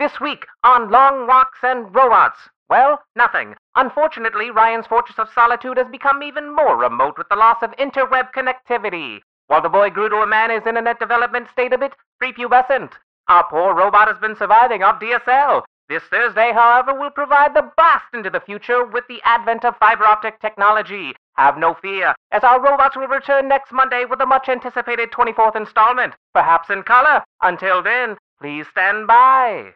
This week on Long Walks and Robots. Well, nothing. Unfortunately, Ryan's Fortress of Solitude has become even more remote with the loss of interweb connectivity. While the boy grew to a man, his internet development stayed a bit prepubescent. Our poor robot has been surviving off DSL. This Thursday, however, will provide the blast into the future with the advent of fiber optic technology. Have no fear, as our robots will return next Monday with the much anticipated 24th installment, perhaps in color. Until then, please stand by.